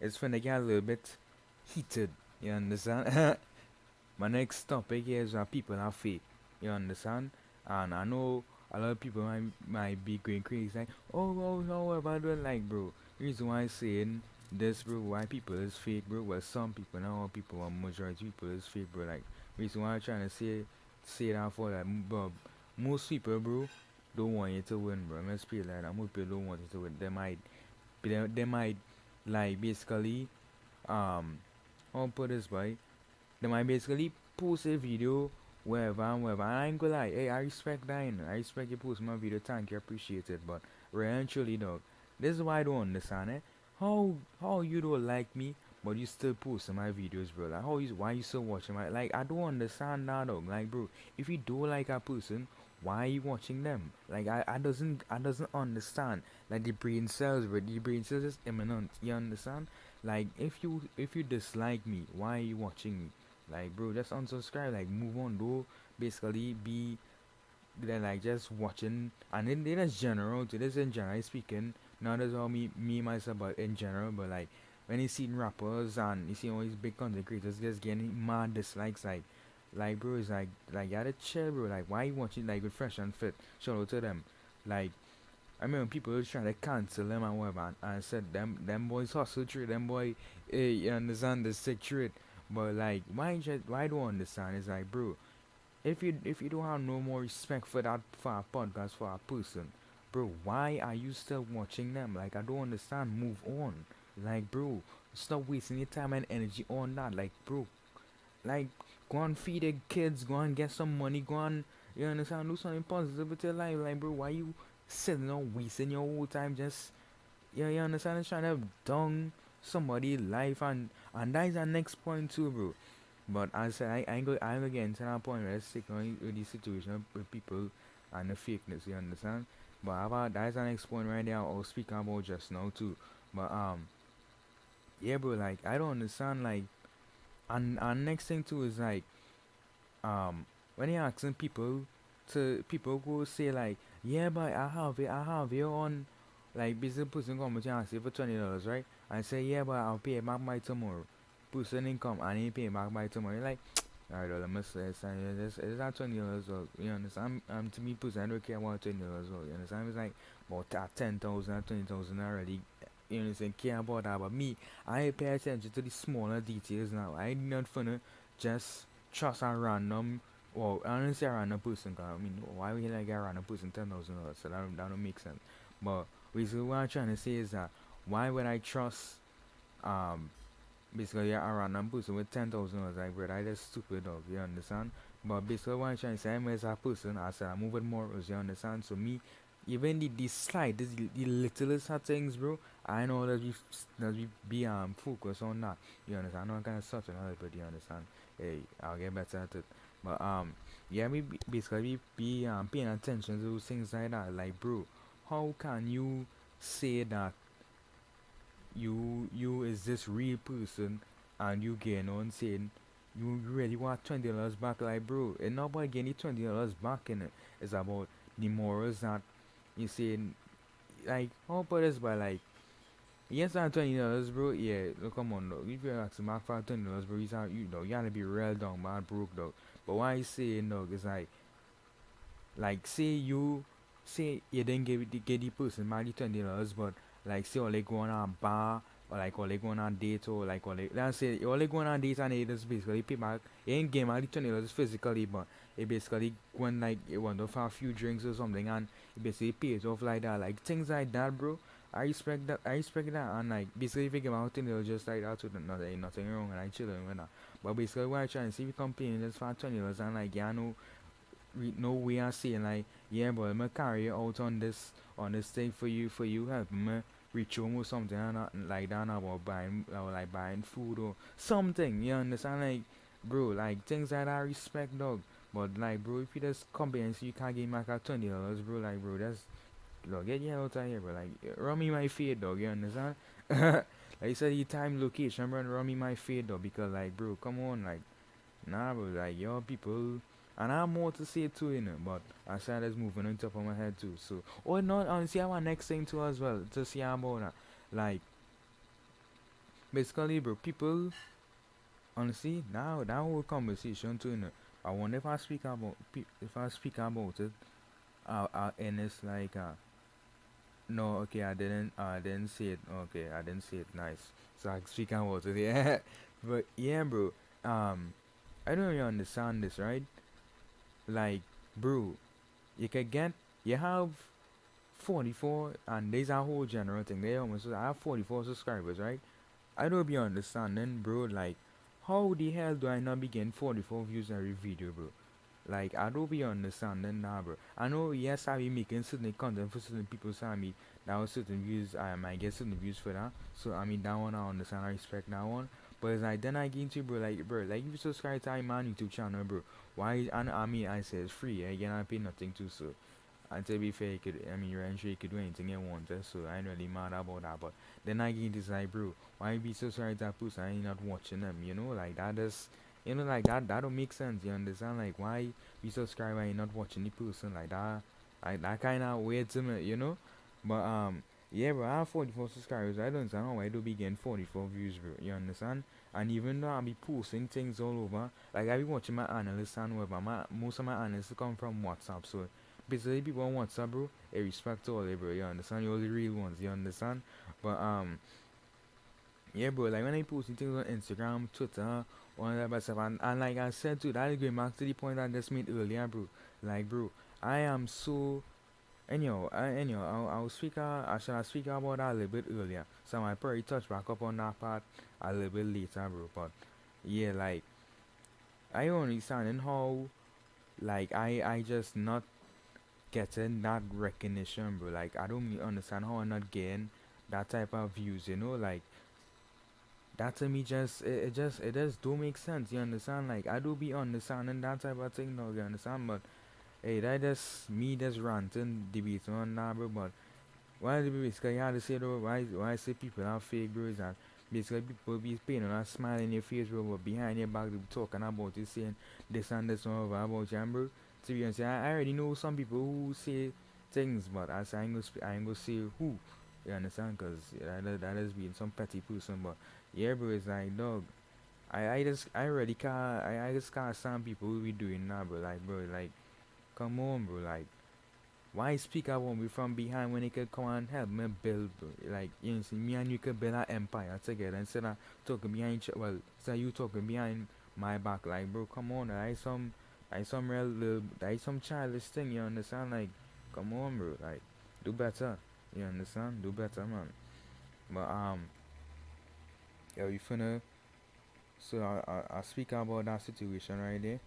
it's finna get a little bit heated. You understand? My next topic is uh, people are fake. You understand? And I know a lot of people might, might be going crazy like, oh, oh, oh, about doing like, bro? Reason why I'm saying this, bro, why people is fake, bro. Well, some people, not all people, but majority people is fake, bro. Like, reason why I'm trying to say say that for like, bro, most people, bro, don't want you to win, bro. Let's be like that. Most people don't want you to win. They might, they, they might, like, basically, um, I'll put this by, they might basically post a video wherever and wherever. And I ain't gonna lie, hey, I respect that, you know. I respect you post my video, thank you, appreciate it. But eventually, dog, this is why I don't understand, eh? How how you don't like me, but you still posting my videos, bro? Like, how you why you still watching my like? I don't understand that, dog. Like, bro, if you don't like a person, why are you watching them? Like, I I doesn't I doesn't understand. Like the brain cells, bro. The brain cells is imminent. You understand? Like, if you if you dislike me, why are you watching me? Like, bro, just unsubscribe. Like, move on, though. Basically, be like just watching, and then that's general. To this in general speaking, not as all me me myself, but in general. But like when you see rappers and you see all these big content creators just getting mad dislikes, like like bro, it's like like you gotta chill, bro. Like why you watching like with fresh and fit? Shout out to them. Like I remember people was trying to cancel them and whatever, and I said them them boys hustle trade, them boy, hey, you understand the sick. But like, why just why don't understand? It's like, bro, if you if you don't have no more respect for that for a podcast for a person, bro, why are you still watching them? Like, I don't understand. Move on. Like, bro, stop wasting your time and energy on that. Like, bro, like, go and feed the kids. Go and get some money. Go and you understand? Do something positive with your life. Like, bro, why you sitting on wasting your whole time just yeah, you understand? It's trying to dung somebody life and and that is our next point too, bro. But as I said, I, I ain't go I ain't gonna get into that point where I stick on with this situation with people and the fakeness, you understand? But about that's our next point right now I'll speak about just now too. But um yeah bro like I don't understand like and and next thing too is like um when you're asking people to people go say like yeah but I have it I have it on like business person come to ask you for twenty dollars right? I say yeah but I'll pay back by tomorrow. Person income and he pay back by tomorrow. Like alright well, me say it's, it's, not twenty dollars you understand? I'm, I'm to me person I don't care about twenty dollars you understand? It's like about ten thousand twenty thousand already you understand care about that but me I pay attention to the smaller details now I not finna just trust a random well, I don't say a random person, I mean, why would you like a random person ten thousand dollars? So that don't, that don't make sense. But basically, what I'm trying to say is that why would I trust um basically a random person with ten thousand dollars? Like, bro, I just stupid dog. You understand? But basically, what I'm trying to say, I'm as a person, I said I move with morals. You understand? So me, even the the slight, the, the littlest of things, bro. I know that we that we be um focused on that. You understand? I know I'm kind of such another, but you understand? Hey, I'll get better at it. But um, yeah, we basically be um paying attention to things like that. Like, bro, how can you say that you you is this real person and you getting on saying you really want twenty dollars back? Like, bro, and nobody getting twenty dollars back in it. It's about the morals that you saying. Like, how about this by like. Yes, I'm twenty dollars, bro. Yeah, look, come on, though. If you're asking back for twenty dollars, bro, you you know, you gotta be real down, bad broke, though. But why I say no, it's like, like say you, say you didn't give the get the person money twenty dollars, but like say or like go on a bar like or like go on dates or like or like let's say you only go on dates date and it is basically pay back. You ain't give money twenty dollars physically, but it basically when like want to for a few drinks or something and it basically pays off like that, like things like that, bro. I respect that. I respect that, and like basically, if you give out they'll just like that. with nothing, nothing wrong, and I chilling with that. But basically, what I try and see, if company just for twenty dollars, and like yeah, no, no way I saying like yeah, but I'm carry out on this on this thing for you, for you help me home or something, and not like that about buying or like buying food or something. You understand, like bro, like things that I respect, dog. But like, bro, if you just and see you can't get me like twenty dollars, bro, like, bro, that's Dog, get your out of here, bro. Like, run me my fade, dog. You understand? like you said, your time, location, bro. Run me my fade, dog. Because, like, bro, come on, like, nah, bro. Like, your people. And I have more to say too, you know. But I said that's moving on top of my head too. So, or not, honestly, I want next thing too as well to see about that. Like, basically, bro, people honestly now that whole conversation too. You know, I wonder if I speak about if I speak about it, uh, uh and it's like uh no, okay, I didn't I didn't see it. Okay, I didn't see it. Nice. So I speak about it. Yeah, but yeah, bro. Um, I don't really understand this, right? Like, bro, you can get you have 44 and there's a whole general thing. They almost I have 44 subscribers right? I don't be understanding bro like how the hell do I not be getting 44 views every video bro? Like I don't be understanding now bro. I know yes I be making certain content for certain people so I mean that was certain views um, I might get certain views for that. So I mean that one I understand I respect that one but it's like then I get into bro like bro like if you subscribe to my YouTube channel bro why and I mean I say it's free yeah you not pay nothing to so and to be fair, you could, I mean, you're sure you could do anything you want, just so I ain't really mad about that. But then I get this like, bro, why be so sorry that person and you not watching them, you know? Like, that is, you know, like that, that don't make sense, you understand? Like, why you subscribe and not watching the person like that? Like, that kind of weird to me, you know? But, um, yeah, bro, I have 44 subscribers. I don't know why I do be getting 44 views, bro. You understand? And even though I be posting things all over, like I be watching my analysts and whatever, my most of my analysts come from WhatsApp, so basically people on WhatsApp, bro, they respect all they, bro. You understand? You're the real ones. You understand? But um, yeah, bro. Like when I posting things on Instagram, Twitter, all that stuff, and, and like I said too, that is going back to the point I just made earlier, bro. Like, bro, I am so. Anyhow, I, anyhow, I'll, I'll speak. Uh, I shall speak about that a little bit earlier. So I probably touch back up on that part a little bit later, bro. But yeah, like I understand how, like I, I just not getting that recognition, bro. Like I don't understand how I'm not getting that type of views, you know, like that to me just it, it just it just don't make sense, you understand? Like I do be understanding that type of thing now, you understand? But hey that just me just ranting debating on that bro but why the basically have to say though why why say people are fake bro is that basically people be paying on a smile in your face bro but behind your back they be talking about you saying this and this and over about you and bro to be honest, I, I already know some people who say things, but I say I ain't gonna, I ain't gonna say who. You understand? Cause that that has been some petty person, but yeah, bro, it's like dog. I I just I already can't I, I just can't stand people who be doing that, bro. Like, bro, like, come on, bro. Like, why speak I won't from behind when they could come and help me build, bro? Like, you know, see, me and you could build an empire together instead of talking behind each. Well, instead you talking behind my back, like, bro, come on, like some like some real little, like some childish thing, you understand? Like, come on, bro. Like, do better. You understand? Do better, man. But um, yeah, we finna. So I I, I speak about that situation right there.